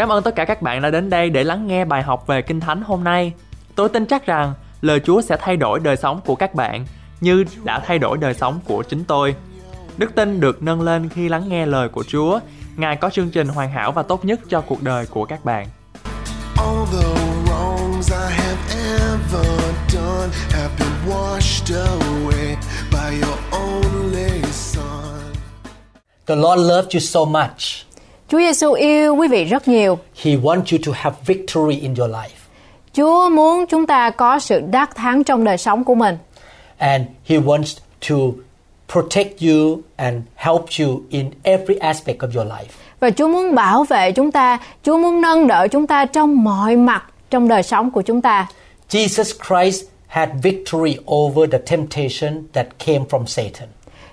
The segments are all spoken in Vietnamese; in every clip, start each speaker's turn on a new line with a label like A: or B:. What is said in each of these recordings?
A: Cảm ơn tất cả các bạn đã đến đây để lắng nghe bài học về Kinh Thánh hôm nay. Tôi tin chắc rằng lời Chúa sẽ thay đổi đời sống của các bạn như đã thay đổi đời sống của chính tôi. Đức tin được nâng lên khi lắng nghe lời của Chúa. Ngài có chương trình hoàn hảo và tốt nhất cho cuộc đời của các bạn.
B: All the wrongs I have ever done have been washed away by your only son.
C: The Lord loved you so much.
D: Chúa Giêsu yêu quý vị rất nhiều.
C: He wants you to have victory in your life.
D: Chúa muốn chúng ta có sự đắc thắng trong đời sống của mình.
C: And He wants to protect you and help you in every aspect of your life.
D: Và Chúa muốn bảo vệ chúng ta, Chúa muốn nâng đỡ chúng ta trong mọi mặt trong đời sống của chúng ta.
C: Jesus Christ had victory over the temptation that came from Satan.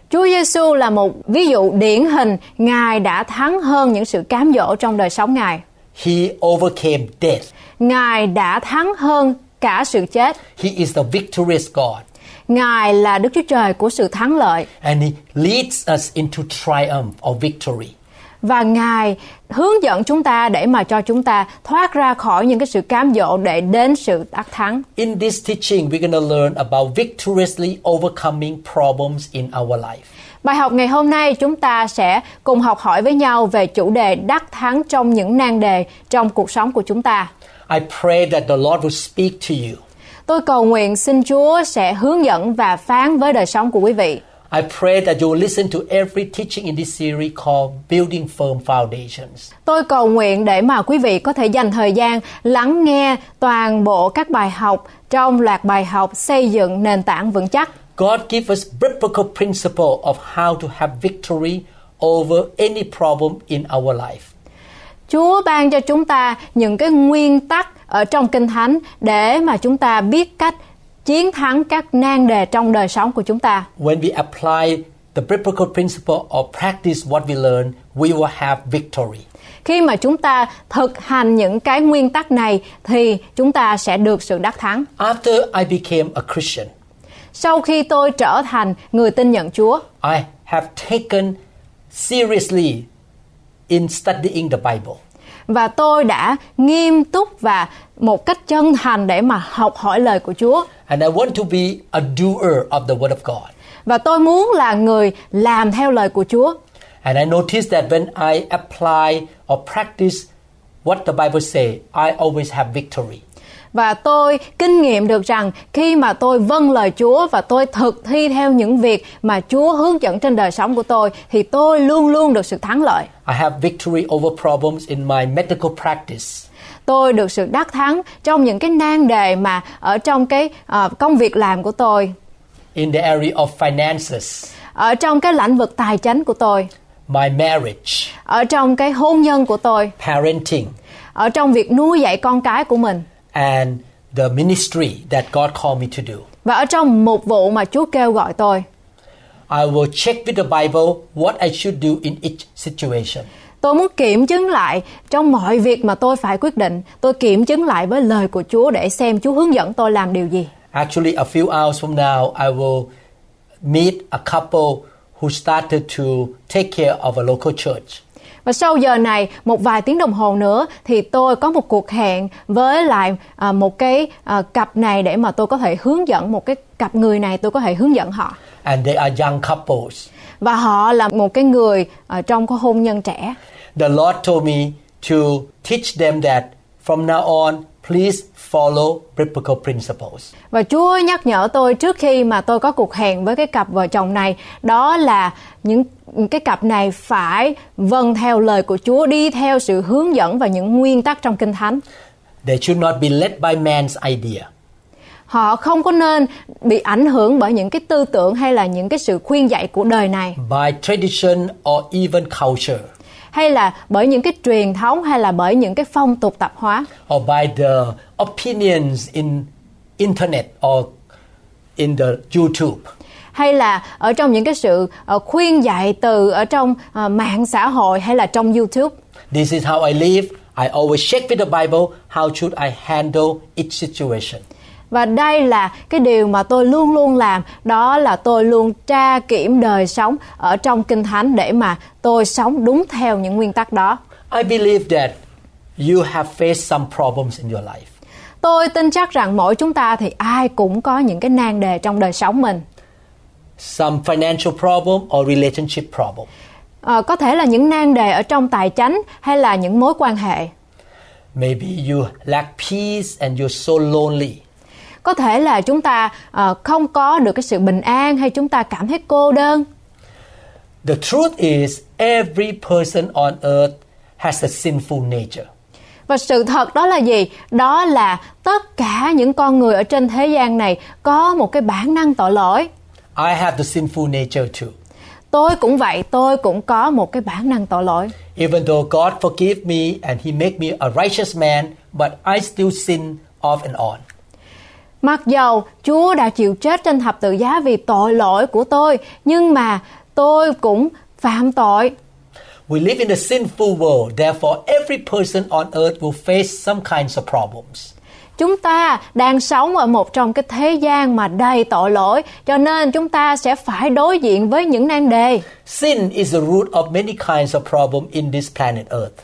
D: Chúa Giêsu là một ví dụ điển hình, Ngài đã thắng hơn những sự cám dỗ trong đời sống Ngài.
C: He overcame death.
D: Ngài đã thắng hơn cả sự chết.
C: He is the victorious God.
D: Ngài là Đức Chúa Trời của sự thắng lợi
C: And He leads us into triumph or victory.
D: Và Ngài hướng dẫn chúng ta để mà cho chúng ta thoát ra khỏi những cái sự cám dỗ để đến sự đắc thắng.
C: In this teaching, we're going to learn about victoriously overcoming problems in our life.
D: Bài học ngày hôm nay chúng ta sẽ cùng học hỏi với nhau về chủ đề đắc thắng trong những nan đề trong cuộc sống của chúng ta.
C: I pray that the Lord will speak to you.
D: Tôi cầu nguyện xin Chúa sẽ hướng dẫn và phán với đời sống của quý vị.
C: I pray that you will listen to every teaching in this series called Building Firm Foundations.
D: Tôi cầu nguyện để mà quý vị có thể dành thời gian lắng nghe toàn bộ các bài học trong loạt bài học xây dựng nền tảng vững chắc.
C: God give us biblical principle of how to have victory over any problem in our life.
D: Chúa ban cho chúng ta những cái nguyên tắc ở trong Kinh Thánh để mà chúng ta biết cách chiến thắng các nan đề trong đời sống của chúng ta.
C: When we apply the biblical principle or practice what we learn, we will have victory.
D: Khi mà chúng ta thực hành những cái nguyên tắc này thì chúng ta sẽ được sự đắc thắng.
C: After I became a Christian,
D: Sau khi tôi trở thành người tin nhận Chúa,
C: I have taken seriously in studying the Bible.
D: Và tôi đã nghiêm túc và một cách chân thành để mà học hỏi lời của Chúa.
C: And I want to be a doer of the Word of God.
D: Và tôi muốn là người làm theo lời của Chúa.
C: And I noticed that when I apply or practice what the Bible say, I always have victory.
D: Và tôi kinh nghiệm được rằng khi mà tôi vâng lời Chúa và tôi thực thi theo những việc mà Chúa hướng dẫn trên đời sống của tôi thì tôi luôn luôn được sự thắng lợi.
C: I have victory over problems in my medical practice.
D: Tôi được sự đắc thắng trong những cái nan đề mà ở trong cái ờ, công việc làm của tôi,
C: in the area of finances,
D: ở trong cái lĩnh vực tài chính của tôi,
C: my marriage,
D: ở trong cái hôn nhân của tôi,
C: parenting,
D: ở trong việc nuôi dạy con cái của mình
C: and the ministry that God called me to do.
D: và ở trong một vụ mà Chúa kêu gọi tôi.
C: I will check with the Bible what I should do in each situation.
D: Tôi muốn kiểm chứng lại trong mọi việc mà tôi phải quyết định, tôi kiểm chứng lại với lời của Chúa để xem Chúa hướng dẫn tôi làm điều gì.
C: Actually, a few hours from now, I will meet a couple who started to take care of a local church.
D: Và sau giờ này, một vài tiếng đồng hồ nữa thì tôi có một cuộc hẹn với lại à, một cái à, cặp này để mà tôi có thể hướng dẫn một cái cặp người này tôi có thể hướng dẫn họ.
C: And they are young couples.
D: Và họ là một cái người ở trong có hôn nhân trẻ.
C: The Lord told me to teach them that from now on, please follow biblical principles.
D: Và Chúa nhắc nhở tôi trước khi mà tôi có cuộc hẹn với cái cặp vợ chồng này đó là những cái cặp này phải vâng theo lời của Chúa, đi theo sự hướng dẫn và những nguyên tắc trong Kinh Thánh.
C: They should not be led by man's idea.
D: Họ không có nên bị ảnh hưởng bởi những cái tư tưởng hay là những cái sự khuyên dạy của đời này
C: by tradition or even culture
D: hay là bởi những cái truyền thống hay là bởi những cái phong tục tập hóa
C: or by the opinions in internet or in the YouTube.
D: hay là ở trong những cái sự ờ, khuyên dạy từ ở trong ờ, mạng xã hội hay là trong YouTube.
C: This is how I live. I always check with the Bible how should I handle each situation.
D: Và đây là cái điều mà tôi luôn luôn làm, đó là tôi luôn tra kiểm đời sống ở trong Kinh Thánh để mà tôi sống đúng theo những nguyên tắc đó.
C: I believe that You have faced some problems in your life.
D: Tôi tin chắc rằng mỗi chúng ta thì ai cũng có những cái nan đề trong đời sống mình.
C: Some financial problem or relationship problem.
D: Ờ, có thể là những nan đề ở trong tài chánh hay là những mối quan hệ.
C: Maybe you lack peace and you're so lonely.
D: Có thể là chúng ta ờ, không có được cái sự bình an hay chúng ta cảm thấy cô đơn.
C: The truth is, every person on earth has a sinful nature.
D: Và sự thật đó là gì? Đó là tất cả những con người ở trên thế gian này có một cái bản năng tội lỗi.
C: I have the sinful nature too.
D: Tôi cũng vậy, tôi cũng có một cái bản năng tội lỗi.
C: Even though God forgive me and He make me a righteous man, but I still sin off and on.
D: Mặc dầu Chúa đã chịu chết trên thập tự giá vì tội lỗi của tôi, nhưng mà tôi cũng phạm tội.
C: We live in a sinful world, therefore every person on earth will face some kinds of problems.
D: Chúng ta đang sống ở một trong cái thế gian mà đầy tội lỗi, cho nên chúng ta sẽ phải đối diện với những nan đề.
C: Sin is the root of many kinds of problem in this planet earth.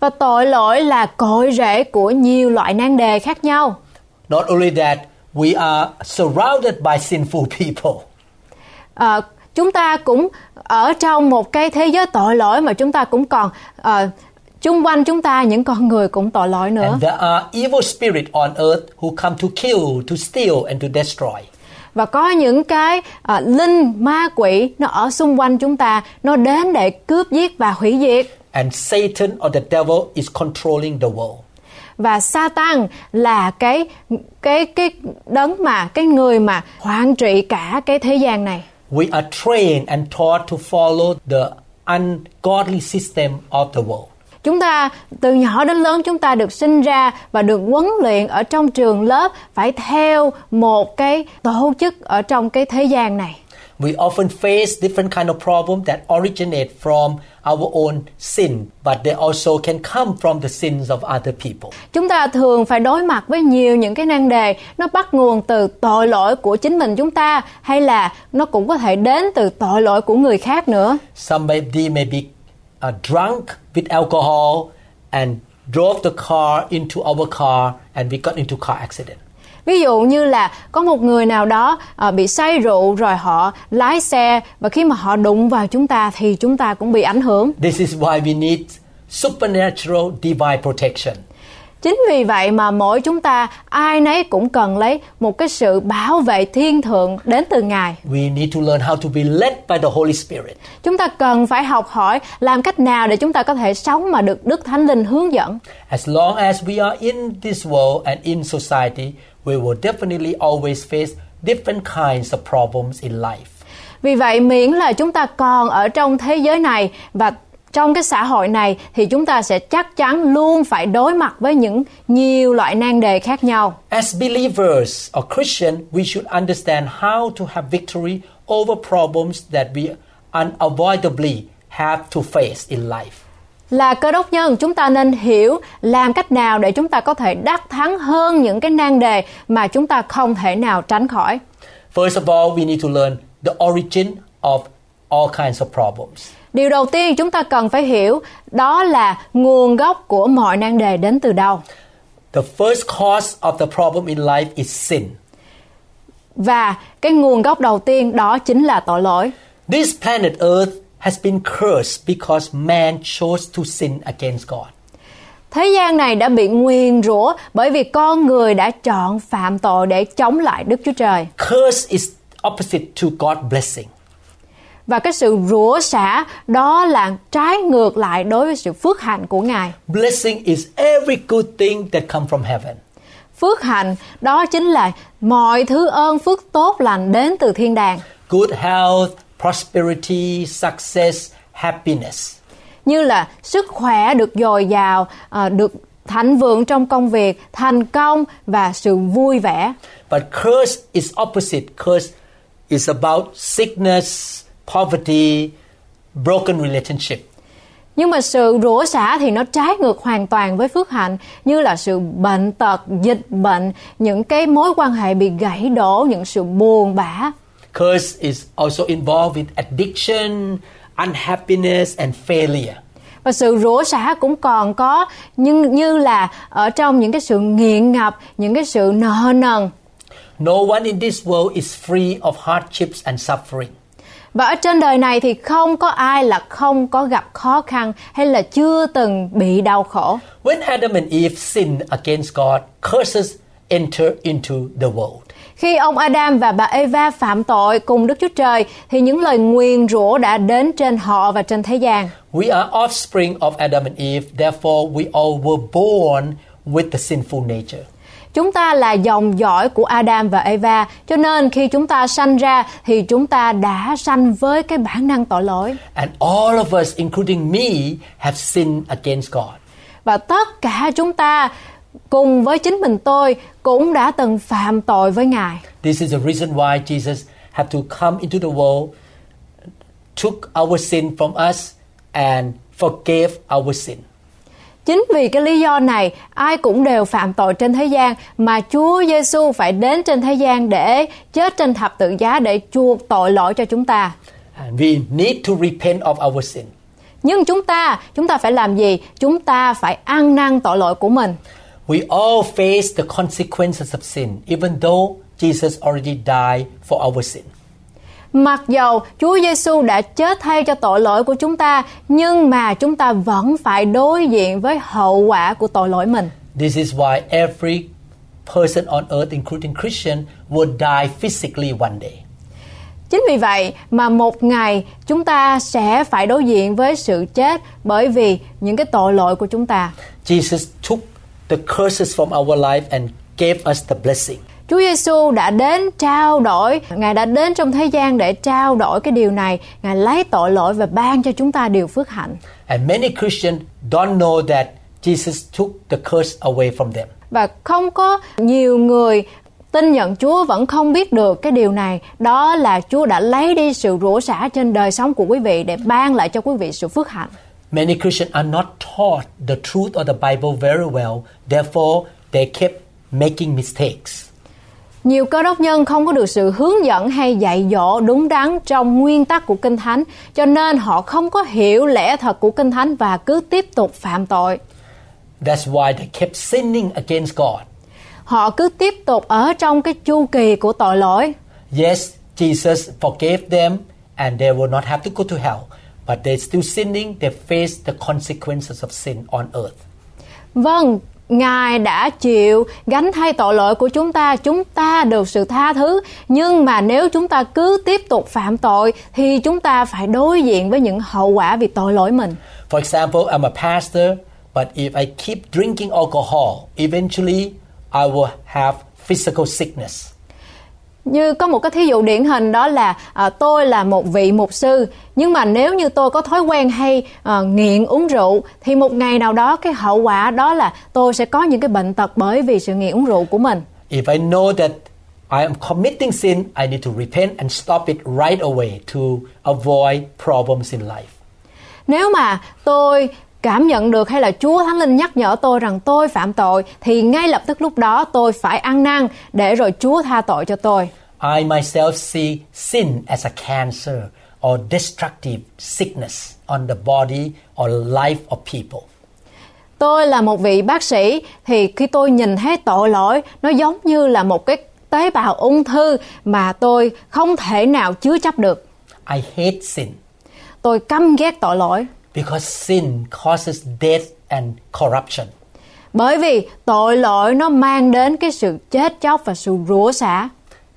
D: Và tội lỗi là cội rễ của nhiều loại nan đề khác nhau.
C: Not only that, we are surrounded by sinful people.
D: Ờ, chúng ta cũng ở trong một cái thế giới tội lỗi mà chúng ta cũng còn ờ, chung quanh chúng ta những con người cũng tội lỗi nữa.
C: And there are evil spirits on earth who come to kill, to steal, and to destroy.
D: và có những cái à, linh ma quỷ nó ở xung quanh chúng ta nó đến để cướp giết và hủy diệt
C: And Satan or the devil is controlling the world.
D: Và Satan là cái cái cái đấng mà cái người mà quản trị cả cái thế gian này
C: We are trained and taught to follow the ungodly system of the world.
D: chúng ta từ nhỏ đến lớn chúng ta được sinh ra và được huấn luyện ở trong trường lớp phải theo một cái tổ chức ở trong cái thế gian này
C: We often face different kind of problems that originate from our own sin, but they also can come from the sins of other people.
D: Chúng ta thường phải đối mặt với nhiều những cái nan đề nó bắt nguồn từ tội lỗi của chính mình chúng ta hay là nó cũng có thể đến từ tội lỗi của người khác nữa.
C: Somebody may be uh, drunk with alcohol and drove the car into our car and we got into car accident.
D: Ví dụ như là có một người nào đó ờ, bị say rượu rồi họ lái xe và khi mà họ đụng vào chúng ta thì chúng ta cũng bị ảnh hưởng.
C: This is why we need supernatural divine protection.
D: Chính vì vậy mà mỗi chúng ta ai nấy cũng cần lấy một cái sự bảo vệ thiên thượng đến từ Ngài.
C: We need to learn how to be led by the Holy Spirit.
D: Chúng ta cần phải học hỏi làm cách nào để chúng ta có thể sống mà được Đức Thánh Linh hướng dẫn.
C: As long as we are in this world and in society, we will definitely always face different kinds of problems in life.
D: Vì vậy miễn là chúng ta còn ở trong thế giới này và trong cái xã hội này thì chúng ta sẽ chắc chắn luôn phải đối mặt với những nhiều loại nan đề khác nhau.
C: As believers or Christian, we should understand how to have victory over problems that we unavoidably have to face in life.
D: Là cơ đốc nhân, chúng ta nên hiểu làm cách nào để chúng ta có thể đắc thắng hơn những cái nan đề mà chúng ta không thể nào tránh khỏi.
C: First of all, we need to learn the origin of all kinds of problems.
D: Điều đầu tiên chúng ta cần phải hiểu đó là nguồn gốc của mọi nan đề đến từ đâu.
C: The first cause of the problem in life is sin.
D: Và cái nguồn gốc đầu tiên đó chính là tội lỗi.
C: This planet Earth has been cursed because man chose to sin against God.
D: Thế gian này đã bị nguyền rủa bởi vì con người đã chọn phạm tội để chống lại Đức Chúa Trời.
C: Curse is opposite to God's blessing.
D: Và cái sự rủa xả đó là trái ngược lại đối với sự phước hạnh của Ngài.
C: Blessing is every good thing that come from heaven.
D: Phước hạnh đó chính là mọi thứ ơn phước tốt lành đến từ thiên đàng.
C: Good health, prosperity, success, happiness.
D: Như là sức khỏe được dồi dào, à, được thịnh vượng trong công việc, thành công và sự vui vẻ.
C: But curse is opposite. Curse is about sickness, poverty, broken relationship.
D: Nhưng mà sự rủa xả thì nó trái ngược hoàn toàn với phước hạnh như là sự bệnh tật, dịch bệnh, những cái mối quan hệ bị gãy đổ, những sự buồn bã.
C: Curse is also involved with addiction, unhappiness, and failure.
D: Và sự rủa xả cũng còn có nhưng như là ở trong những cái sự nghiện ngập những cái sự nợ nần
C: No one in this world is free of hardships and suffering.
D: và ở trên đời này thì không có ai là không có gặp khó khăn hay là chưa từng bị đau khổ
C: When Adam and Eve sinned against God, curses enter into the world.
D: Khi ông Adam và bà Eva phạm tội cùng Đức Chúa Trời thì những lời nguyền rủa đã đến trên họ và trên thế gian.
C: We are offspring of Adam and Eve, therefore we all were born with the sinful nature.
D: Chúng ta là dòng dõi của Adam và Eva, cho nên khi chúng ta sanh ra thì chúng ta đã sanh với cái bản năng tội lỗi.
C: And all of us, including me, have sinned against God.
D: Và tất cả chúng ta cùng với chính mình tôi cũng đã từng phạm tội với Ngài.
C: This is the reason why Jesus had to come into the world, took our sin from us, and forgave our sin.
D: Chính vì cái lý do này, ai cũng đều phạm tội trên thế gian mà Chúa Giêsu phải đến trên thế gian để chết trên thập tự giá để chuộc tội lỗi cho chúng ta.
C: And we need to repent of our sin.
D: Nhưng chúng ta, chúng ta phải làm gì? Chúng ta phải ăn năn tội lỗi của mình.
C: We all face the consequences of sin, even though Jesus already died for our sin.
D: Mặc dầu Chúa Giêsu đã chết thay cho tội lỗi của chúng ta, nhưng mà chúng ta vẫn phải đối diện với hậu quả của tội lỗi mình.
C: This is why every person on earth, including Christian, will die physically one day.
D: Chính vì vậy mà một ngày chúng ta sẽ phải đối diện với sự chết bởi vì những cái tội lỗi của chúng ta.
C: Jesus took the curses from our life and gave us the blessing.
D: Chúa Giêsu đã đến trao đổi, Ngài đã đến trong thế gian để trao đổi cái điều này, Ngài lấy tội lỗi và ban cho chúng ta điều phước hạnh.
C: And many Christians don't know that Jesus took the curse away from them.
D: Và không có nhiều người tin nhận Chúa vẫn không biết được cái điều này, đó là Chúa đã lấy đi sự rủa xả trên đời sống của quý vị để ban lại cho quý vị sự phước hạnh.
C: Many Christians are not taught the truth of the Bible very well, therefore, they kept making mistakes.
D: Nhiều cơ đốc nhân không có được sự hướng dẫn hay dạy dỗ đúng đắn trong nguyên tắc của Kinh Thánh, cho nên họ không có hiểu lẽ thật của Kinh Thánh và cứ tiếp tục phạm tội.
C: That's why they kept sinning against God.
D: Họ cứ tiếp tục ở trong cái chu kỳ của tội lỗi.
C: Yes, Jesus forgave them and they will not have to go to hell, but they're still sinning, they face the consequences of sin on earth.
D: Vâng, Ngài đã chịu gánh thay tội lỗi của chúng ta, chúng ta được sự tha thứ. Nhưng mà nếu chúng ta cứ tiếp tục phạm tội thì chúng ta phải đối diện với những hậu quả vì tội lỗi mình.
C: For example, I'm a pastor, but if I keep drinking alcohol, eventually I will have physical sickness.
D: Như có một cái thí dụ điển hình đó là à, tôi là một vị mục sư nhưng mà nếu như tôi có thói quen hay à, nghiện uống rượu thì một ngày nào đó cái hậu quả đó là tôi sẽ có những cái bệnh tật bởi vì sự nghiện uống rượu của mình.
C: If I know that I am committing sin, I need to repent and stop it right away to avoid problems in life.
D: Nếu mà tôi cảm nhận được hay là Chúa Thánh Linh nhắc nhở tôi rằng tôi phạm tội thì ngay lập tức lúc đó tôi phải ăn năn để rồi Chúa tha tội cho tôi.
C: I myself see sin as a cancer or destructive sickness on the body or life of people.
D: Tôi là một vị bác sĩ thì khi tôi nhìn thấy tội lỗi nó giống như là một cái tế bào ung thư mà tôi không thể nào chứa chấp được.
C: I hate sin
D: Tôi căm ghét tội lỗi
C: because sin causes death and corruption.
D: bởi vì tội lỗi nó mang đến cái sự chết chóc và sự rủa xả.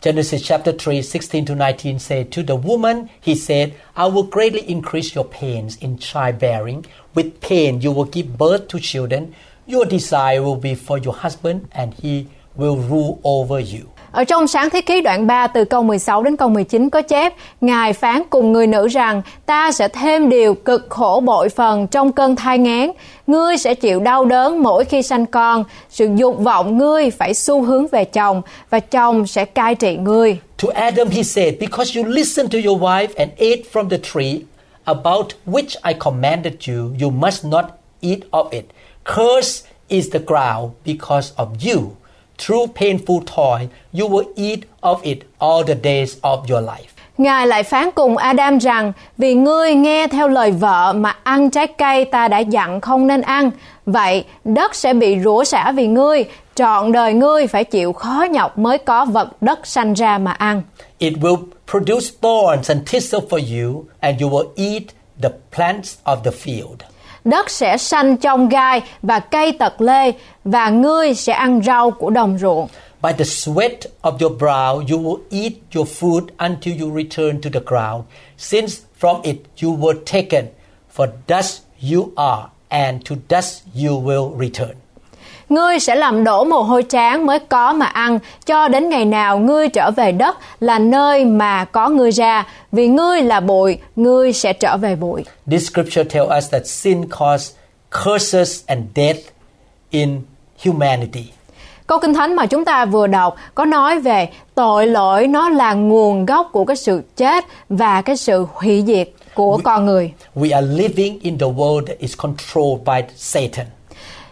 C: Genesis chapter 3, 16 to 19 say, To the woman he said, I will greatly increase your pains in childbearing. With pain you will give birth to children. Your desire will be for your husband, and he will rule over you.
D: Ở trong sáng thế ký đoạn 3 từ câu 16 đến câu 19 có chép Ngài phán cùng người nữ rằng ta sẽ thêm điều cực khổ bội phần trong cơn thai ngán Ngươi sẽ chịu đau đớn mỗi khi sanh con Sự dục vọng ngươi phải xu hướng về chồng Và chồng sẽ cai trị ngươi
C: To Adam he said, Because you listened to your wife and ate from the tree about which I commanded you, you must not eat of it. curse is the ground because of you. Through painful toil, you will eat of it all the days of your life.
D: Ngài lại phán cùng Adam rằng, vì ngươi nghe theo lời vợ mà ăn trái cây ta đã dặn không nên ăn, vậy đất sẽ bị rủa xả vì ngươi, trọn đời ngươi phải chịu khó nhọc mới có vật đất sanh ra mà ăn.
C: It will produce thorns and thistle for you, and you will eat the plants of the field.
D: Đất sẽ xanh trong gai và cây tật lê, và ngươi sẽ ăn rau của đồng ruộng.
C: By the sweat of your brow you will eat your food until you return to the ground, since from it you were taken, for dust you are, and to dust you will return.
D: Ngươi sẽ làm đổ mồ hôi tráng mới có mà ăn, cho đến ngày nào ngươi trở về đất là nơi mà có ngươi ra, vì ngươi là bụi, ngươi sẽ trở về bụi.
C: This scripture tells us that sin caused curses and death in humanity.
D: Câu Kinh Thánh mà chúng ta vừa đọc có nói về tội lỗi nó là nguồn gốc của cái sự chết và cái sự hủy diệt của con người.
C: We are living in the world that is controlled by Satan.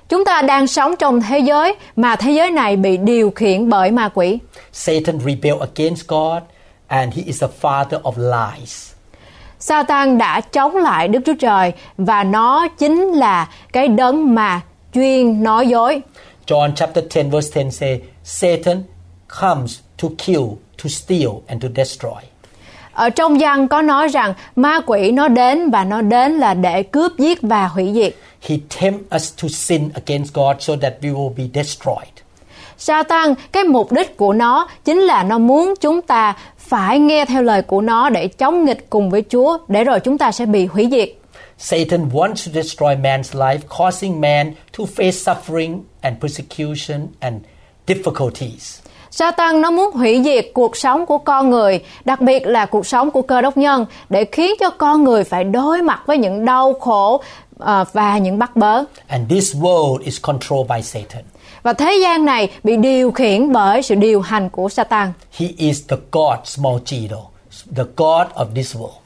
D: Chúng ta đang sống trong thế giới mà thế giới này bị điều khiển bởi ma quỷ.
C: Satan rebelled against God, and he is the father of lies.
D: Satan đã chống lại Đức Chúa Trời và nó chính là cái đấng mà chuyên nói dối.
C: John chapter 10 verse 10 say, Satan comes to kill, to steal, and to destroy.
D: Ở trong văn có nói rằng ma quỷ nó đến và nó đến là để cướp giết và hủy diệt.
C: He tempts us to sin against God so that we will be destroyed.
D: Satan, cái mục đích của nó chính là nó muốn chúng ta phải nghe theo lời của nó để chống nghịch cùng với Chúa, để rồi chúng ta sẽ bị hủy diệt.
C: Satan wants to destroy man's life, causing man to face suffering and persecution and difficulties.
D: Satan nó muốn hủy diệt cuộc sống của con người, đặc biệt là cuộc sống của cơ đốc nhân, để khiến cho con người phải đối mặt với những đau khổ ờ, và những bắt bớ.
C: And this world is controlled by Satan.
D: Và thế gian này bị điều khiển bởi sự điều hành của Satan.
C: He is the God, small g though, the God of this world.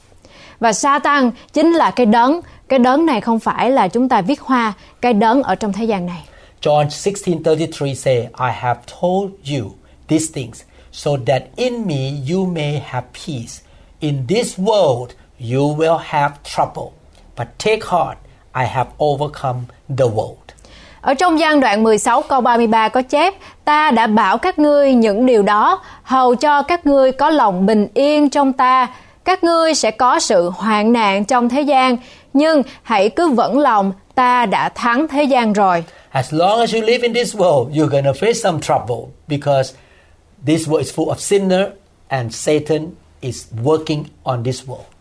D: Và Satan chính là cái đấng, cái đấng này không phải là chúng ta viết hoa, cái đấng ở trong thế gian này.
C: John 16:33 say, I have told you these things so that in me you may have peace. In this world you will have trouble, but take heart, I have overcome the world.
D: Ở trong gian đoạn 16 câu 33 có chép Ta đã bảo các ngươi những điều đó Hầu cho các ngươi có lòng bình yên trong ta Các ngươi sẽ có sự hoạn nạn trong thế gian Nhưng hãy cứ vững lòng Ta đã thắng thế gian rồi
C: As long as you live in this world, you're going to face some trouble because this world is full of sinner and Satan is working on this world.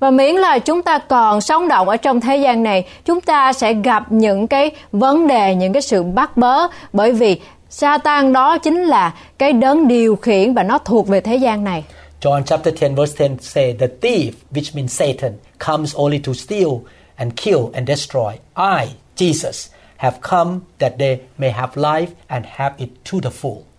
D: Và miễn là chúng ta còn sống động ở trong thế gian này, chúng ta sẽ gặp những cái vấn đề, những cái sự bắt bớ bởi vì Satan đó chính là cái đấng điều khiển và nó thuộc về thế gian này.
C: John chapter 10 verse 10 say, The thief, which means Satan, comes only to steal and kill and destroy. I, Jesus, have come that they may have life and have it to the full.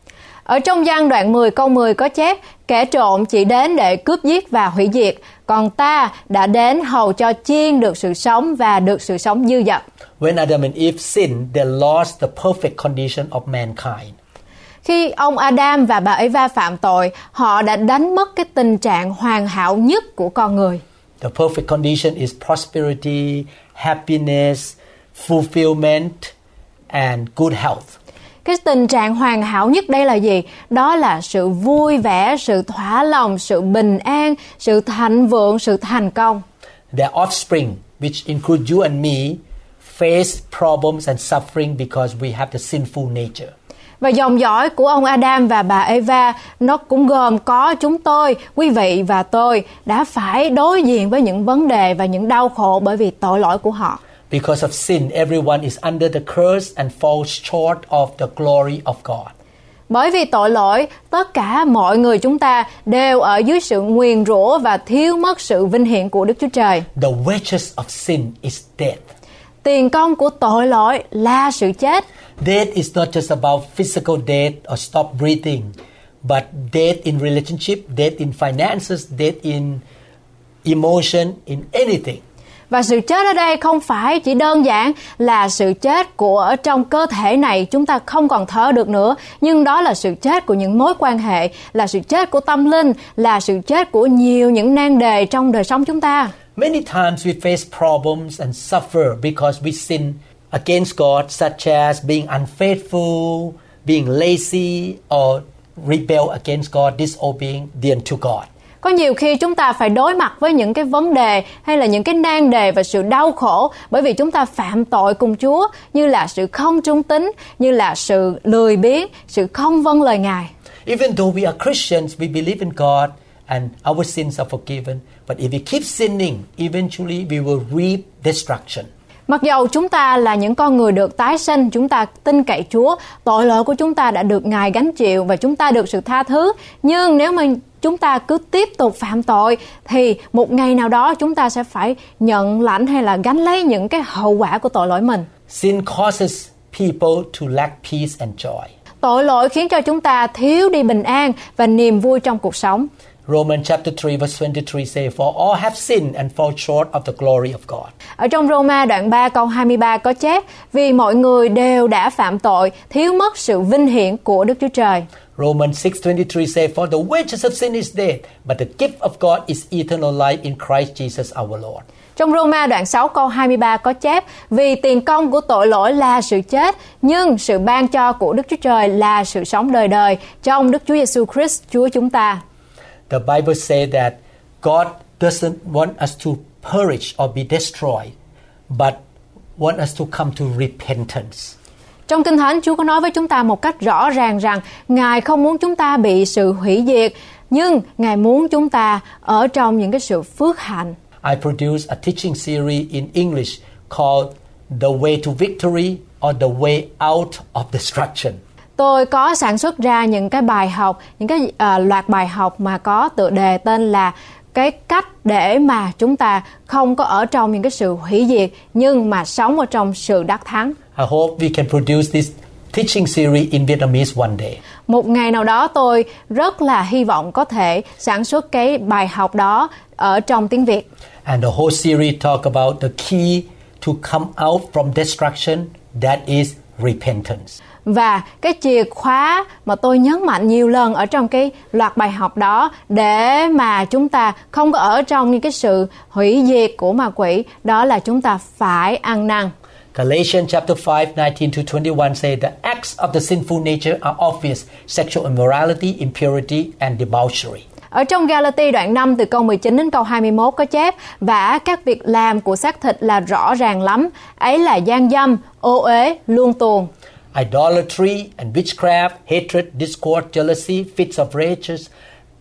D: Ở trong gian đoạn 10 câu 10 có chép Kẻ trộm chỉ đến để cướp giết và hủy diệt Còn ta đã đến hầu cho chiên được sự sống và được sự sống dư dật
C: When Adam and Eve sinned, they lost the perfect condition of mankind.
D: Khi ông Adam và bà Eva phạm tội Họ đã đánh mất cái tình trạng hoàn hảo nhất của con người
C: The perfect condition is prosperity, happiness, fulfillment, and good health.
D: Cái tình trạng hoàn hảo nhất đây là gì? Đó là sự vui vẻ, sự thỏa lòng, sự bình an, sự thịnh vượng, sự thành công.
C: Their offspring, which include you and me, face problems and suffering because we have the sinful nature.
D: Và dòng dõi của ông Adam và bà Eva nó cũng gồm có chúng tôi, quý vị và tôi đã phải đối diện với những vấn đề và những đau khổ bởi vì tội lỗi của họ.
C: Because of sin, everyone is under the curse and falls short of the glory of God.
D: Bởi vì tội lỗi, tất cả mọi người chúng ta đều ở dưới sự nguyền rủa và thiếu mất sự vinh hiển của Đức Chúa Trời.
C: The wages of sin is death.
D: Tiền công của tội lỗi là sự chết.
C: Death is not just about physical death or stop breathing, but death in relationship, death in finances, death in emotion, in anything.
D: Và sự chết ở đây không phải chỉ đơn giản là sự chết của ở trong cơ thể này chúng ta không còn thở được nữa, nhưng đó là sự chết của những mối quan hệ, là sự chết của tâm linh, là sự chết của nhiều những nan đề trong đời sống chúng ta.
C: Many times we face problems and suffer because we sin against God, such as being unfaithful, being lazy, or rebel against God, disobedient to God.
D: Có nhiều khi chúng ta phải đối mặt với những cái vấn đề hay là những cái nan đề và sự đau khổ bởi vì chúng ta phạm tội cùng Chúa như là sự không trung tín, như là sự lười biếng, sự không vâng lời Ngài.
C: Even though we are Christians, we believe in God and our sins are forgiven. But if we keep sinning, eventually we will reap destruction.
D: Mặc dầu chúng ta là những con người được tái sinh, chúng ta tin cậy Chúa, tội lỗi của chúng ta đã được Ngài gánh chịu và chúng ta được sự tha thứ. Nhưng nếu mà chúng ta cứ tiếp tục phạm tội thì một ngày nào đó chúng ta sẽ phải nhận lãnh hay là gánh lấy những cái hậu quả của tội lỗi mình.
C: Sin causes people to lack peace and joy.
D: Tội lỗi khiến cho chúng ta thiếu đi bình an và niềm vui trong cuộc sống.
C: Romans chapter 3 verse 23 say, For all have sinned and fall short of the glory of God.
D: Ở trong Roma đoạn 3 câu 23 có chép Vì mọi người đều đã phạm tội, thiếu mất sự vinh hiển của Đức Chúa Trời.
C: Romans 6:23 say, For the wages of sin is death, but the gift of God is eternal life in Christ Jesus our Lord.
D: Trong Roma đoạn 6 câu 23 có chép Vì tiền công của tội lỗi là sự chết Nhưng sự ban cho của Đức Chúa Trời là sự sống đời đời Trong Đức Chúa Giêsu Christ Chúa chúng ta
C: The Bible says that God doesn't want us to perish or be destroyed, but want us to come to repentance.
D: Trong Kinh Thánh Chúa có nói với chúng ta một cách rõ ràng rằng Ngài không muốn chúng ta bị sự hủy diệt Nhưng Ngài muốn chúng ta ở trong những cái sự phước hạnh
C: I produce a teaching series in English called The Way to Victory or The Way Out of Destruction.
D: Tôi có sản xuất ra những cái bài học, những cái à, loạt bài học mà có tựa đề tên là cái cách để mà chúng ta không có ở trong những cái sự hủy diệt nhưng mà sống ở trong sự đắc thắng.
C: I hope we can produce this teaching series in Vietnamese one day.
D: Một ngày nào đó tôi rất là hy vọng có thể sản xuất cái bài học đó ở trong tiếng Việt.
C: And the whole series talk about the key to come out from destruction that is repentance.
D: Và cái chìa khóa mà tôi nhấn mạnh nhiều lần ở trong cái loạt bài học đó để mà chúng ta không có ở trong những cái sự hủy diệt của ma quỷ đó là chúng ta phải ăn năn.
C: Galatians chapter 5, 19 to 21 say the acts of the sinful nature are obvious sexual immorality, impurity, and debauchery.
D: Ở trong Galati đoạn 5 từ câu 19 đến câu 21 có chép và các việc làm của xác thịt là rõ ràng lắm, ấy là gian dâm, ô uế, luông tuồng,
C: Idolatry and witchcraft, hatred, discord, jealousy, fits of rages,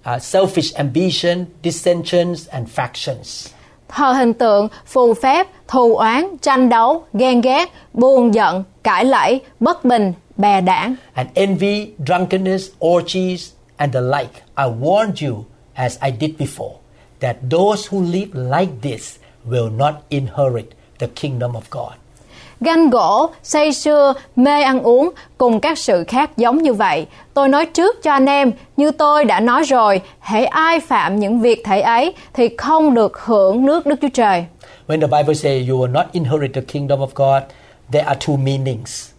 C: uh, selfish ambition, dissensions, and factions.
D: Thờ hình tượng, phù phép, thù oán, tranh đấu, ghen ghét, buồn giận, cãi lẫy, bất bình, bè đảng.
C: and envy, drunkenness, orgies, and the like. I warned you, as I did before, that those who live like this will not inherit the kingdom of God.
D: Ganh gỗ, say sưa, mê ăn uống cùng các sự khác giống như vậy. Tôi nói trước cho anh em, như tôi đã nói rồi, hễ ai phạm những việc thể ấy thì không được hưởng nước Đức Chúa Trời.
C: When the Bible says you will not inherit the kingdom of God, there are two meanings.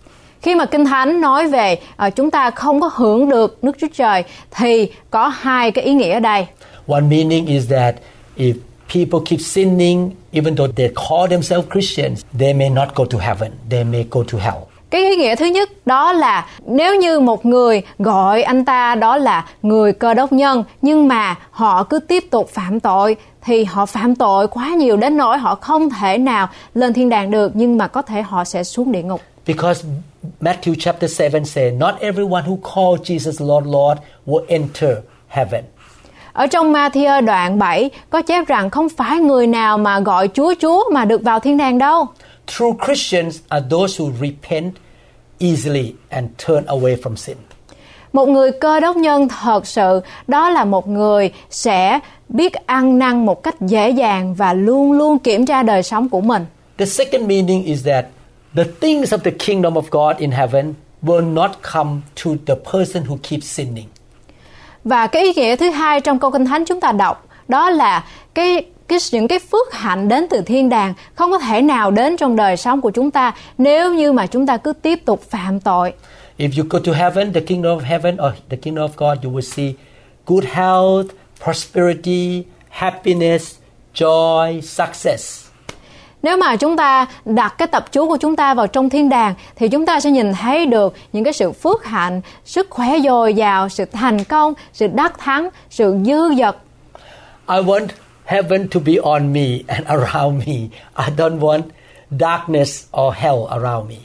D: Khi mà Kinh Thánh nói về ờ, chúng ta không có hưởng được nước Chúa Trời thì có hai cái ý nghĩa ở đây.
C: One meaning is that if people keep sinning, even though they call themselves Christians, they may not go to heaven, they may go to hell.
D: Cái ý nghĩa thứ nhất đó là nếu như một người gọi anh ta đó là người cơ đốc nhân nhưng mà họ cứ tiếp tục phạm tội thì họ phạm tội quá nhiều đến nỗi họ không thể nào lên thiên đàng được nhưng mà có thể họ sẽ xuống địa ngục.
C: Because Matthew chapter 7 says, Not everyone who calls Jesus Lord, Lord will enter heaven.
D: Ở trong Matthew đoạn 7 có chép rằng không phải người nào mà gọi Chúa Chúa mà được vào thiên đàng đâu.
C: True Christians are those who repent easily and turn away from sin.
D: Một người cơ đốc nhân thật sự đó là một người sẽ biết ăn năn một cách dễ dàng và luôn luôn kiểm tra đời sống của mình.
C: The second meaning is that the things of the kingdom of God in heaven will not come to the person who keeps sinning.
D: Và cái ý nghĩa thứ hai trong câu kinh thánh chúng ta đọc đó là cái cái những cái phước hạnh đến từ thiên đàng không có thể nào đến trong đời sống của chúng ta nếu như mà chúng ta cứ tiếp tục phạm tội.
C: If you go to heaven, the kingdom of heaven or the kingdom of God, you will see good health, prosperity, happiness, joy, success.
D: Nếu mà chúng ta đặt cái tập chú của chúng ta vào trong thiên đàng thì chúng ta sẽ nhìn thấy được những cái sự phước hạnh, sức khỏe dồi dào, sự thành công, sự đắc thắng, sự dư dật.
C: I want heaven to be on me and around me. I don't want darkness or hell around me.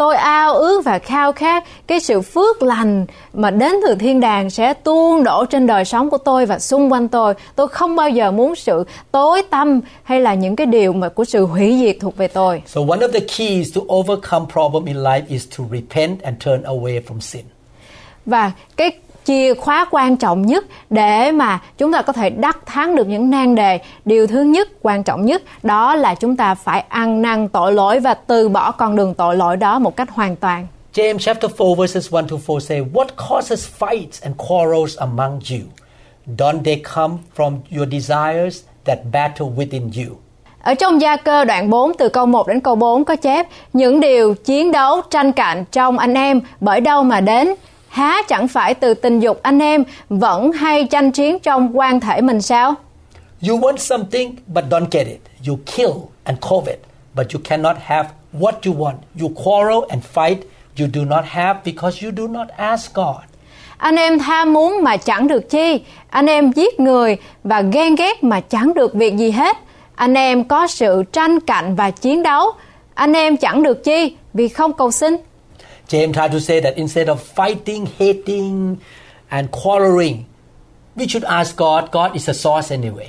D: Tôi ao ước và khao khát cái sự phước lành mà đến từ thiên đàng sẽ tuôn đổ trên đời sống của tôi và xung quanh tôi. Tôi không bao giờ muốn sự tối tăm hay là những cái điều mà của sự hủy diệt thuộc về tôi.
C: So one of the keys to overcome problem in life is to repent and turn away from sin.
D: Và cái chìa khóa quan trọng nhất để mà chúng ta có thể đắc thắng được những nan đề điều thứ nhất quan trọng nhất đó là chúng ta phải ăn năn tội lỗi và từ bỏ con đường tội lỗi đó một cách hoàn toàn
C: James chapter 4 verses 1 to 4 say, What causes fights and quarrels among you? Don't they come from your desires that battle within you?
D: Ở trong gia cơ đoạn 4 từ câu 1 đến câu 4 có chép Những điều chiến đấu tranh cạnh trong anh em bởi đâu mà đến Há chẳng phải từ tình dục anh em vẫn hay tranh chiến trong quan thể mình sao?
C: You want something but don't get it. You kill and covet, but you cannot have what you want. You quarrel and fight. You do not have because you do not ask God.
D: Anh em tham muốn mà chẳng được chi, anh em giết người và ghen ghét mà chẳng được việc gì hết. Anh em có sự tranh cạnh và chiến đấu, anh em chẳng được chi vì không cầu xin.
C: James tried to say that instead of fighting, hating, and quarreling, we should ask God. God is the source anyway.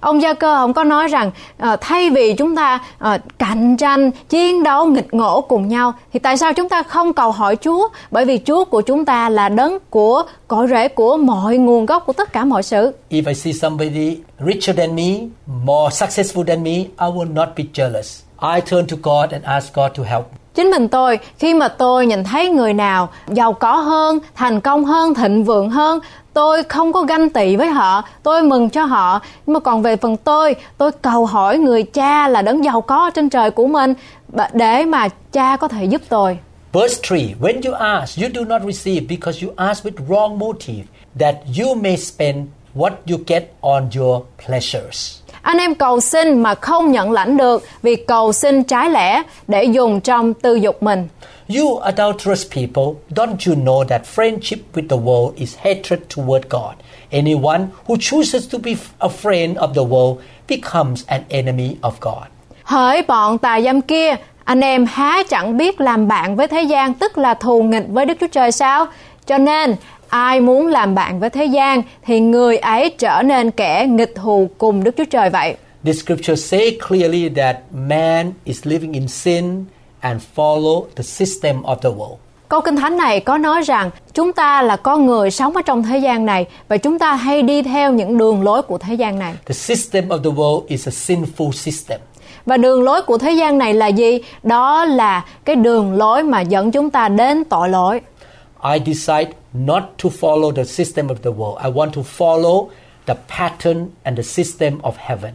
D: Ông Gia Cơ ông có nói rằng ờ, thay vì chúng ta ờ, cạnh tranh, chiến đấu, nghịch ngộ cùng nhau thì tại sao chúng ta không cầu hỏi Chúa? Bởi vì Chúa của chúng ta là đấng của cội rễ của mọi nguồn gốc của tất cả mọi sự.
C: If I see somebody richer than me, more successful than me, I will not be jealous. I turn to God and ask God to help.
D: Chính mình tôi, khi mà tôi nhìn thấy người nào giàu có hơn, thành công hơn, thịnh vượng hơn, tôi không có ganh tị với họ, tôi mừng cho họ. Nhưng mà còn về phần tôi, tôi cầu hỏi người cha là đấng giàu có trên trời của mình để mà cha có thể giúp tôi.
C: Verse 3 When you ask, you do not receive because you ask with wrong motive, that you may spend what you get on your pleasures.
D: Anh em cầu xin mà không nhận lãnh được vì cầu xin trái lẽ để dùng trong tư dục mình.
C: You adulterous people, don't you know that friendship with the world is hatred toward God? Anyone who chooses to be a friend of the world becomes an enemy of God.
D: Hỡi bọn tà dâm kia, anh em há chẳng biết làm bạn với thế gian tức là thù nghịch với Đức Chúa Trời sao? Cho nên ai muốn làm bạn với thế gian thì người ấy trở nên kẻ nghịch thù cùng Đức Chúa Trời vậy.
C: The scriptures say clearly that man is living in sin and follow the system of the world.
D: Câu Kinh Thánh này có nói rằng chúng ta là con người sống ở trong thế gian này và chúng ta hay đi theo những đường lối của thế gian này.
C: The system of the world is a sinful system.
D: Và đường lối của thế gian này là gì? Đó là cái đường lối mà dẫn chúng ta đến tội lỗi.
C: I decide not to follow the system of the world. I want to follow the pattern and the system of heaven.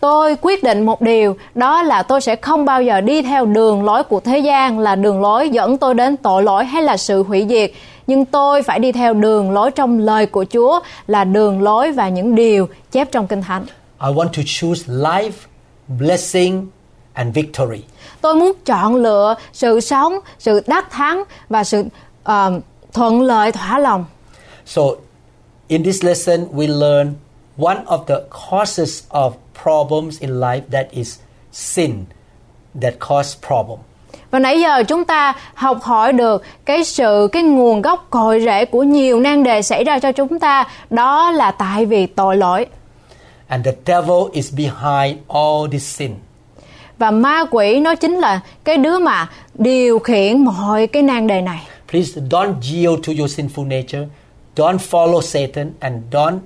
D: Tôi quyết định một điều, đó là tôi sẽ không bao giờ đi theo đường lối của thế gian là đường lối dẫn tôi đến tội lỗi hay là sự hủy diệt, nhưng tôi phải đi theo đường lối trong lời của Chúa là đường lối và những điều chép trong Kinh Thánh.
C: I want to choose life, blessing, and victory.
D: Tôi muốn chọn lựa sự sống, sự đắc thắng và sự ờ, thuận lợi thỏa lòng.
C: So, in this lesson, we learn one of the causes of problems in life that is sin that cause problem.
D: Và nãy giờ chúng ta học hỏi được cái sự cái nguồn gốc cội rễ của nhiều nan đề xảy ra cho chúng ta đó là tại vì tội lỗi.
C: And the devil is behind all this sin.
D: Và ma quỷ nó chính là cái đứa mà điều khiển mọi cái nan đề này.
C: Please don't yield to your sinful nature. Don't follow Satan and don't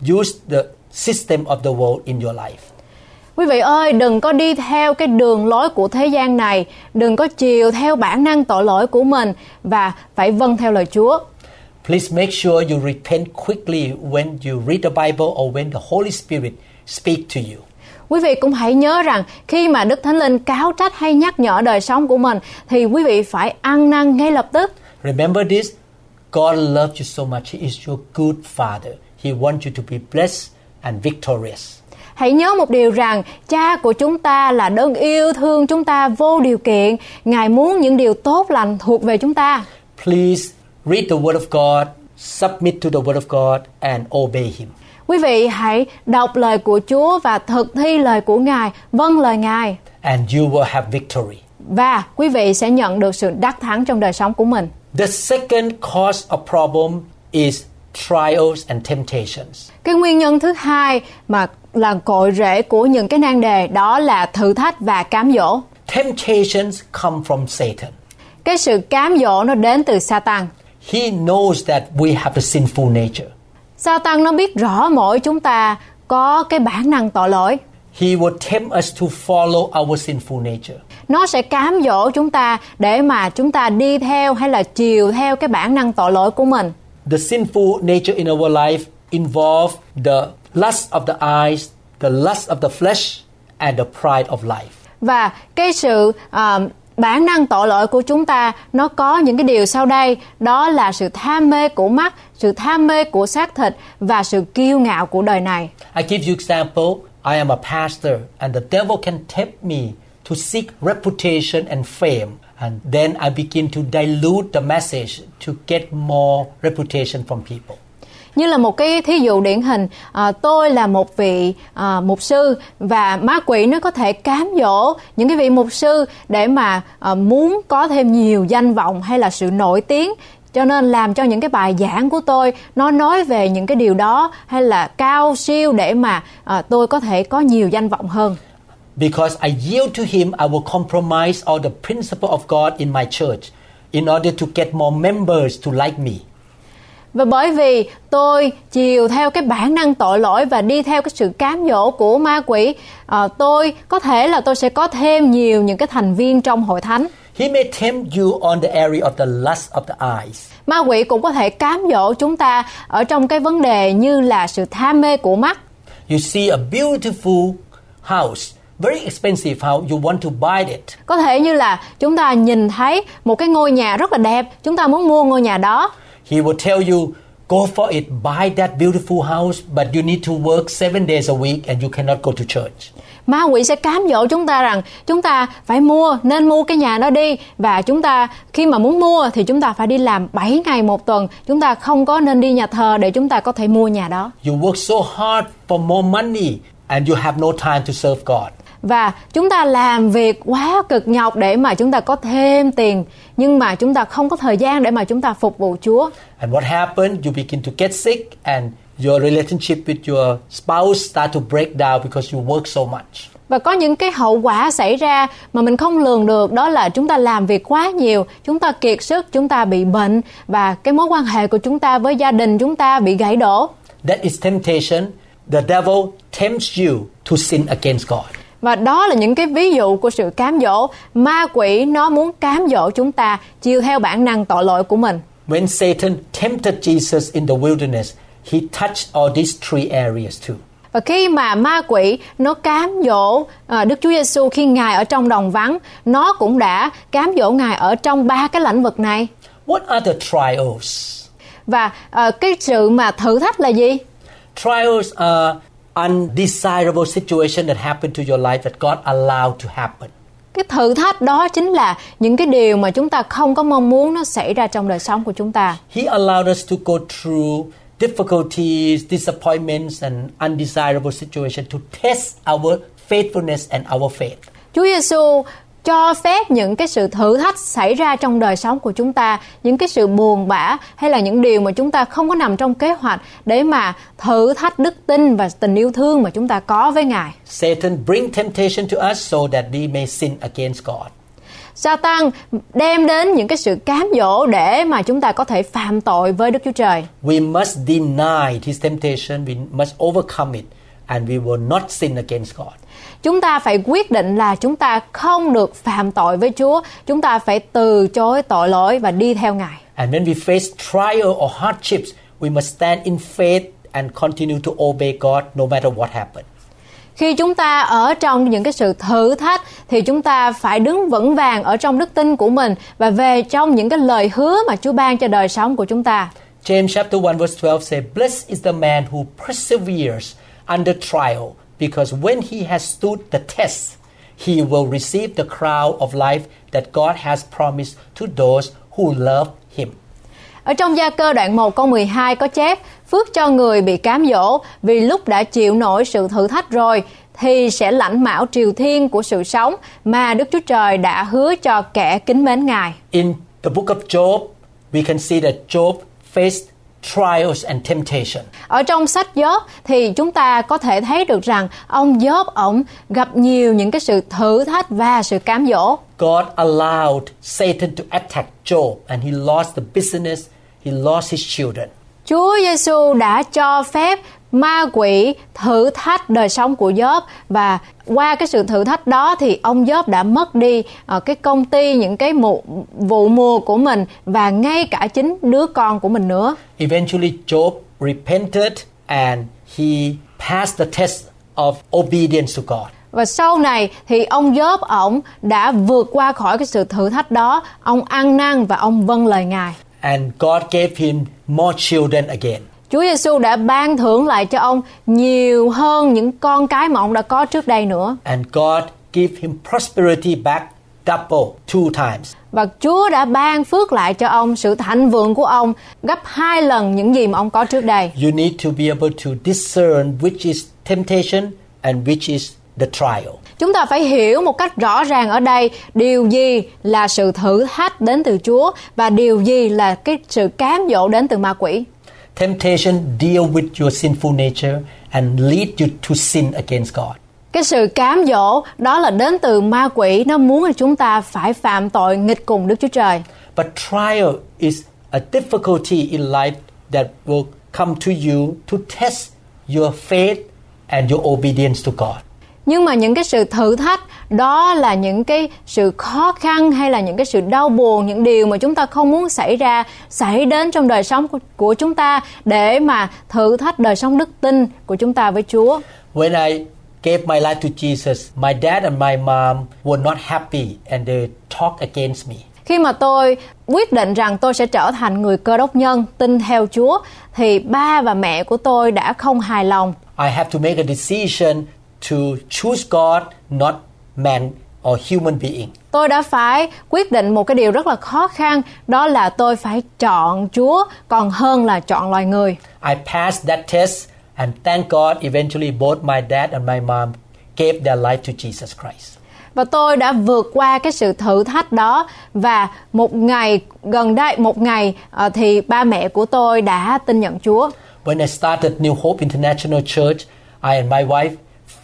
C: use the system of the world in your life.
D: Quý vị ơi, đừng có đi theo cái đường lối của thế gian này, đừng có chiều theo bản năng tội lỗi của mình và phải vâng theo lời Chúa.
C: Please make sure you repent quickly when you read the Bible or when the Holy Spirit speak to you.
D: Quý vị cũng hãy nhớ rằng khi mà Đức Thánh Linh cáo trách hay nhắc nhở đời sống của mình thì quý vị phải ăn năn ngay lập tức.
C: Remember this God loves you so much. He is your good Father. He wants you to be blessed and victorious.
D: Hãy nhớ một điều rằng cha của chúng ta là đấng yêu thương chúng ta vô điều kiện. Ngài muốn những điều tốt lành thuộc về chúng ta.
C: Please read the Word of God, submit to the Word of God, and obey Him.
D: Quý vị hãy đọc lời của Chúa và thực thi lời của Ngài, vâng lời Ngài.
C: And you will have victory.
D: Và quý vị sẽ nhận được sự đắc thắng trong đời sống của mình.
C: The second cause of problem is trials and temptations.
D: Cái nguyên nhân thứ hai mà là cội rễ của những cái nan đề đó là thử thách và cám dỗ.
C: Temptations come from Satan.
D: Cái sự cám dỗ nó đến từ Satan.
C: He knows that we have the sinful nature.
D: Satan nó biết rõ mỗi chúng ta có cái bản năng tội lỗi.
C: He will tempt us to follow our sinful nature.
D: Nó sẽ cám dỗ chúng ta để mà chúng ta đi theo hay là chiều theo cái bản năng tội lỗi của mình.
C: The sinful nature in our life involve the lust of the eyes, the lust of the flesh, and the pride of life.
D: Và cái sự à, bản năng tội lỗi của chúng ta nó có những cái điều sau đây đó là sự tham mê của mắt sự tham mê của xác thịt và sự kiêu ngạo của đời này
C: I give you example. I am a pastor, and the devil can tempt me to seek reputation and fame, and then I begin to dilute the message to get more reputation from people.
D: như là một cái thí dụ điển hình à, tôi là một vị à, mục sư và ma quỷ nó có thể cám dỗ những cái vị mục sư để mà à, muốn có thêm nhiều danh vọng hay là sự nổi tiếng cho nên làm cho những cái bài giảng của tôi nó nói về những cái điều đó hay là cao siêu để mà à, tôi có thể có nhiều danh vọng hơn
C: Because I yield to him, I will compromise all the principle of God in my church in order to get more members to like me.
D: Và bởi vì tôi chiều theo cái bản năng tội lỗi và đi theo cái sự cám dỗ của ma quỷ, ờ, tôi có thể là tôi sẽ có thêm nhiều những cái thành viên trong hội thánh.
C: He may tempt you on the area of the lust of the eyes.
D: Ma quỷ cũng có thể cám dỗ chúng ta ở trong cái vấn đề như là sự tham mê của mắt.
C: You see a beautiful house, very expensive house, you want to buy it.
D: Có thể như là chúng ta nhìn thấy một cái ngôi nhà rất là đẹp, chúng ta muốn mua ngôi nhà đó.
C: He will tell you, go for it, buy that beautiful house, but you need to work seven days a week and you cannot go to church.
D: Ma quỷ sẽ cám dỗ chúng ta rằng chúng ta phải mua, nên mua cái nhà đó đi và chúng ta khi mà muốn mua thì chúng ta phải đi làm 7 ngày một tuần, chúng ta không có nên đi nhà thờ để chúng ta có thể mua nhà đó.
C: You work so hard for more money and you have no time to serve God.
D: Và chúng ta làm việc quá cực nhọc để mà chúng ta có thêm tiền nhưng mà chúng ta không có thời gian để mà chúng ta phục vụ Chúa.
C: And what happened? You begin to get sick and your relationship with your spouse start to break down because you work so much.
D: Và có những cái hậu quả xảy ra mà mình không lường được đó là chúng ta làm việc quá nhiều, chúng ta kiệt sức, chúng ta bị bệnh và cái mối quan hệ của chúng ta với gia đình chúng ta bị gãy đổ.
C: That is temptation. The devil tempts you to sin against God.
D: Và đó là những cái ví dụ của sự cám dỗ. Ma quỷ nó muốn cám dỗ chúng ta chiều theo bản năng tội lỗi của mình.
C: When Satan tempted Jesus in the wilderness, he touched all these three areas too.
D: Và khi mà ma quỷ nó cám dỗ à, Đức Chúa Giêsu khi Ngài ở trong đồng vắng, nó cũng đã cám dỗ Ngài ở trong ba cái lĩnh vực này.
C: What are the trials?
D: Và à, cái sự mà thử thách là gì?
C: Trials are undesirable situation that happen to your life that God allowed to happen.
D: Cái thử thách đó chính là những cái điều mà chúng ta không có mong muốn nó xảy ra trong đời sống của chúng ta.
C: He allowed us to go through difficulties, disappointments, and undesirable situations to test our faithfulness and our faith.
D: Chúa Giêsu cho phép những cái sự thử thách xảy ra trong đời sống của chúng ta, những cái sự buồn bã hay là những điều mà chúng ta không có nằm trong kế hoạch để mà thử thách đức tin và tình yêu thương mà chúng ta có với Ngài.
C: Satan bring temptation to us so that we may sin against God.
D: Satan đem đến những cái sự cám dỗ để mà chúng ta có thể phạm tội với Đức Chúa Trời.
C: We must deny this temptation, we must overcome it, and we will not sin against God.
D: chúng ta phải quyết định là chúng ta không được phạm tội với Chúa. Chúng ta phải từ chối tội lỗi và đi theo Ngài.
C: And when we face trial or hardships, we must stand in faith and continue to obey God no matter what happens.
D: Khi chúng ta ở trong những cái sự thử thách thì chúng ta phải đứng vững vàng ở trong đức tin của mình và về trong những cái lời hứa mà Chúa ban cho đời sống của chúng ta.
C: James chapter 1 verse 12 say, Blessed is the man who perseveres under trial, because when he has stood the test, he will receive the crown of life that God has promised to those who love him.
D: Ở trong gia cơ đoạn 1 câu 12 có chép Phước cho người bị cám dỗ vì lúc đã chịu nổi sự thử thách rồi thì sẽ lãnh mão triều thiên của sự sống mà Đức Chúa Trời đã hứa cho kẻ kính mến Ngài.
C: In the book of Job, we can see that Job faced trials and temptation.
D: Ở trong sách Job thì chúng ta có thể thấy được rằng ông Job ổng gặp nhiều những cái sự thử thách và sự cám dỗ.
C: God allowed Satan to attack Job and he lost the business, he lost his children.
D: Chúa Giêsu đã cho phép ma quỷ thử thách đời sống của Job và qua cái sự thử thách đó thì ông Job đã mất đi ờ, cái công ty những cái mụ, vụ mùa của mình và ngay cả chính đứa con của mình nữa.
C: Eventually, Job repented and he passed the test of obedience to God.
D: Và sau này thì ông Job ổng đã vượt qua khỏi cái sự thử thách đó, ông ăn năn và ông vâng lời Ngài.
C: And God gave him more children again.
D: Chúa Giêsu đã ban thưởng lại cho ông nhiều hơn những con cái mà ông đã có trước đây nữa.
C: And God gave him prosperity back double two times.
D: Và Chúa đã ban phước lại cho ông sự thịnh vượng của ông gấp hai lần những gì mà ông có trước đây.
C: You need to be able to discern which is temptation and which is the trial.
D: Chúng ta phải hiểu một cách rõ ràng ở đây điều gì là sự thử thách đến từ Chúa và điều gì là cái sự cám dỗ đến từ ma quỷ.
C: Temptation deal with your sinful nature and lead you to sin against God.
D: Cái sự cám dỗ đó là đến từ ma quỷ nó muốn là chúng ta phải phạm tội nghịch cùng Đức Chúa Trời.
C: But trial is a difficulty in life that will come to you to test your faith and your obedience to God.
D: Nhưng mà những cái sự thử thách đó là những cái sự khó khăn hay là những cái sự đau buồn, những điều mà chúng ta không muốn xảy ra xảy đến trong đời sống của, của chúng ta để mà thử thách đời sống đức tin của chúng ta với Chúa.
C: When I gave my life to Jesus, my dad and my mom were not happy and they talked against me.
D: Khi mà tôi quyết định rằng tôi sẽ trở thành người cơ đốc nhân tin theo Chúa thì ba và mẹ của tôi đã không hài lòng
C: I have to make a decision to choose God, not man or human being.
D: Tôi đã phải quyết định một cái điều rất là khó khăn đó là tôi phải chọn Chúa còn hơn là chọn loài người.
C: I passed that test and thank God eventually both my dad and my mom gave their life to Jesus Christ.
D: Và tôi đã vượt qua cái sự thử thách đó và một ngày gần đây một ngày ờ, thì ba mẹ của tôi đã tin nhận Chúa.
C: When I started New Hope International Church, I and my wife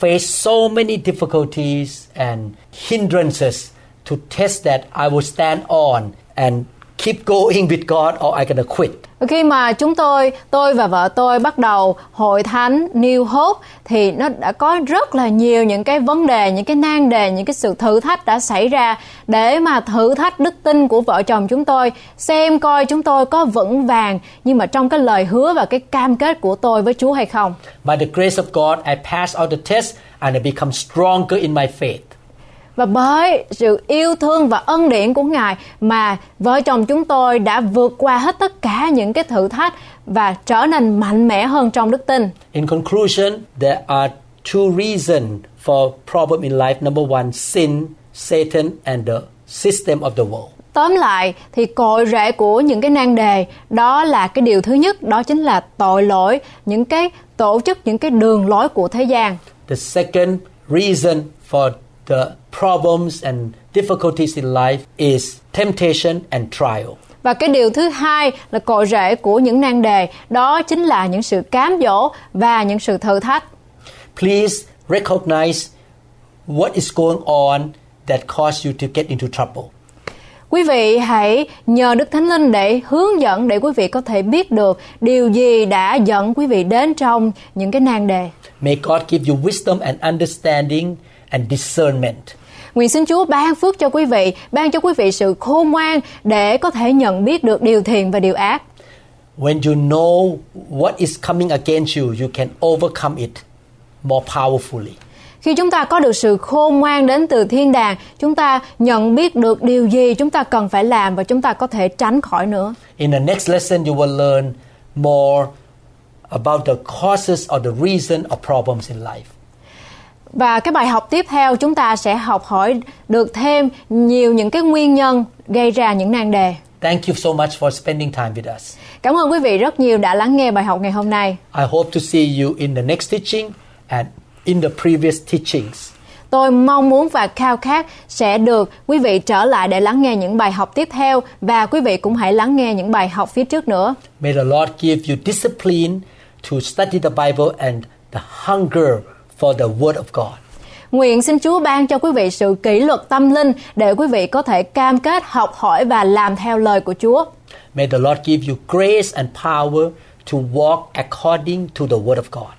C: faced so many difficulties and hindrances to test that I will stand on and keep going with God or I'm gonna quit.
D: Khi mà chúng tôi, tôi và vợ tôi bắt đầu hội thánh New Hope thì nó đã có rất là nhiều những cái vấn đề, những cái nan đề, những cái sự thử thách đã xảy ra để mà thử thách đức tin của vợ chồng chúng tôi, xem coi chúng tôi có vững vàng nhưng mà trong cái lời hứa và cái cam kết của tôi với Chúa hay không.
C: By the grace of God, I passed all the tests and I become stronger in my faith.
D: Và bởi sự yêu thương và ân điển của Ngài mà vợ chồng chúng tôi đã vượt qua hết tất cả những cái thử thách và trở nên mạnh mẽ hơn trong đức tin.
C: In conclusion, there are two reasons for problem in life. Number one, sin, Satan, and the system of the world.
D: Tóm lại thì cội rễ của những cái nan đề đó là cái điều thứ nhất đó chính là tội lỗi, những cái tổ chức, những cái đường lối của thế gian.
C: The second reason for the problems and difficulties in life is temptation and trial.
D: Và cái điều thứ hai là cội rễ của những nan đề đó chính là những sự cám dỗ và những sự thử thách.
C: Please recognize what is going on that caused you to get into trouble.
D: Quý vị hãy nhờ Đức Thánh Linh để hướng dẫn để quý vị có thể biết được điều gì đã dẫn quý vị đến trong những cái nan đề.
C: May God give you wisdom and understanding and discernment.
D: Nguyện xin Chúa ban phước cho quý vị, ban cho quý vị sự khôn ngoan để có thể nhận biết được điều thiện và điều ác.
C: When you know what is coming against you, you can overcome it more powerfully.
D: Khi chúng ta có được sự khôn ngoan đến từ thiên đàng, chúng ta nhận biết được điều gì chúng ta cần phải làm và chúng ta có thể tránh khỏi nữa.
C: In the next lesson, you will learn more about the causes or the reason of problems in life.
D: Và cái bài học tiếp theo chúng ta sẽ học hỏi được thêm nhiều những cái nguyên nhân gây ra những nan đề.
C: Thank you so much for spending time with us.
D: Cảm ơn quý vị rất nhiều đã lắng nghe bài học ngày hôm nay.
C: I hope to see you in the next teaching and in the previous teachings.
D: Tôi mong muốn và khao khát sẽ được quý vị trở lại để lắng nghe những bài học tiếp theo và quý vị cũng hãy lắng nghe những bài học phía trước nữa.
C: May the Lord give you discipline to study the Bible and the hunger for the Word of God.
D: Nguyện xin Chúa ban cho quý vị sự kỷ luật tâm linh để quý vị có thể cam kết học hỏi và làm theo lời của Chúa.
C: May the Lord give you grace and power to walk according to the Word of God.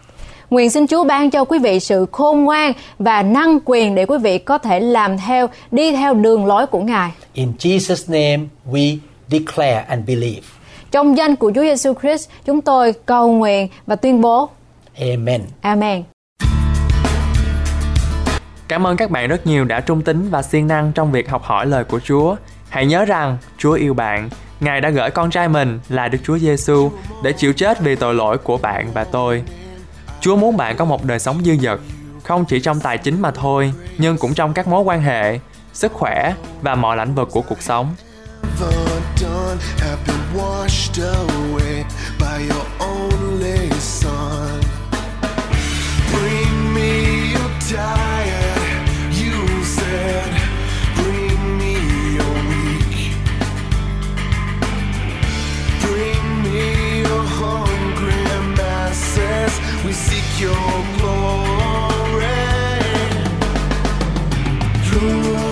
D: Nguyện xin Chúa ban cho quý vị sự khôn ngoan và năng quyền để quý vị có thể làm theo, đi theo đường lối của Ngài.
C: In Jesus' name we declare and believe.
D: Trong danh của Chúa Giêsu Christ, chúng tôi cầu nguyện và tuyên bố.
C: Amen.
D: Amen.
A: Cảm ơn các bạn rất nhiều đã trung tín và siêng năng trong việc học hỏi lời của Chúa. Hãy nhớ rằng Chúa yêu bạn. Ngài đã gửi con trai mình là Đức Chúa Giêsu để chịu chết vì tội lỗi của bạn và tôi. Chúa muốn bạn có một đời sống dư dật, không chỉ trong tài chính mà thôi, nhưng cũng trong các mối quan hệ, sức khỏe và mọi lĩnh vực của cuộc sống.
B: Bring me your tired, hungry masses. We seek your glory. Lord,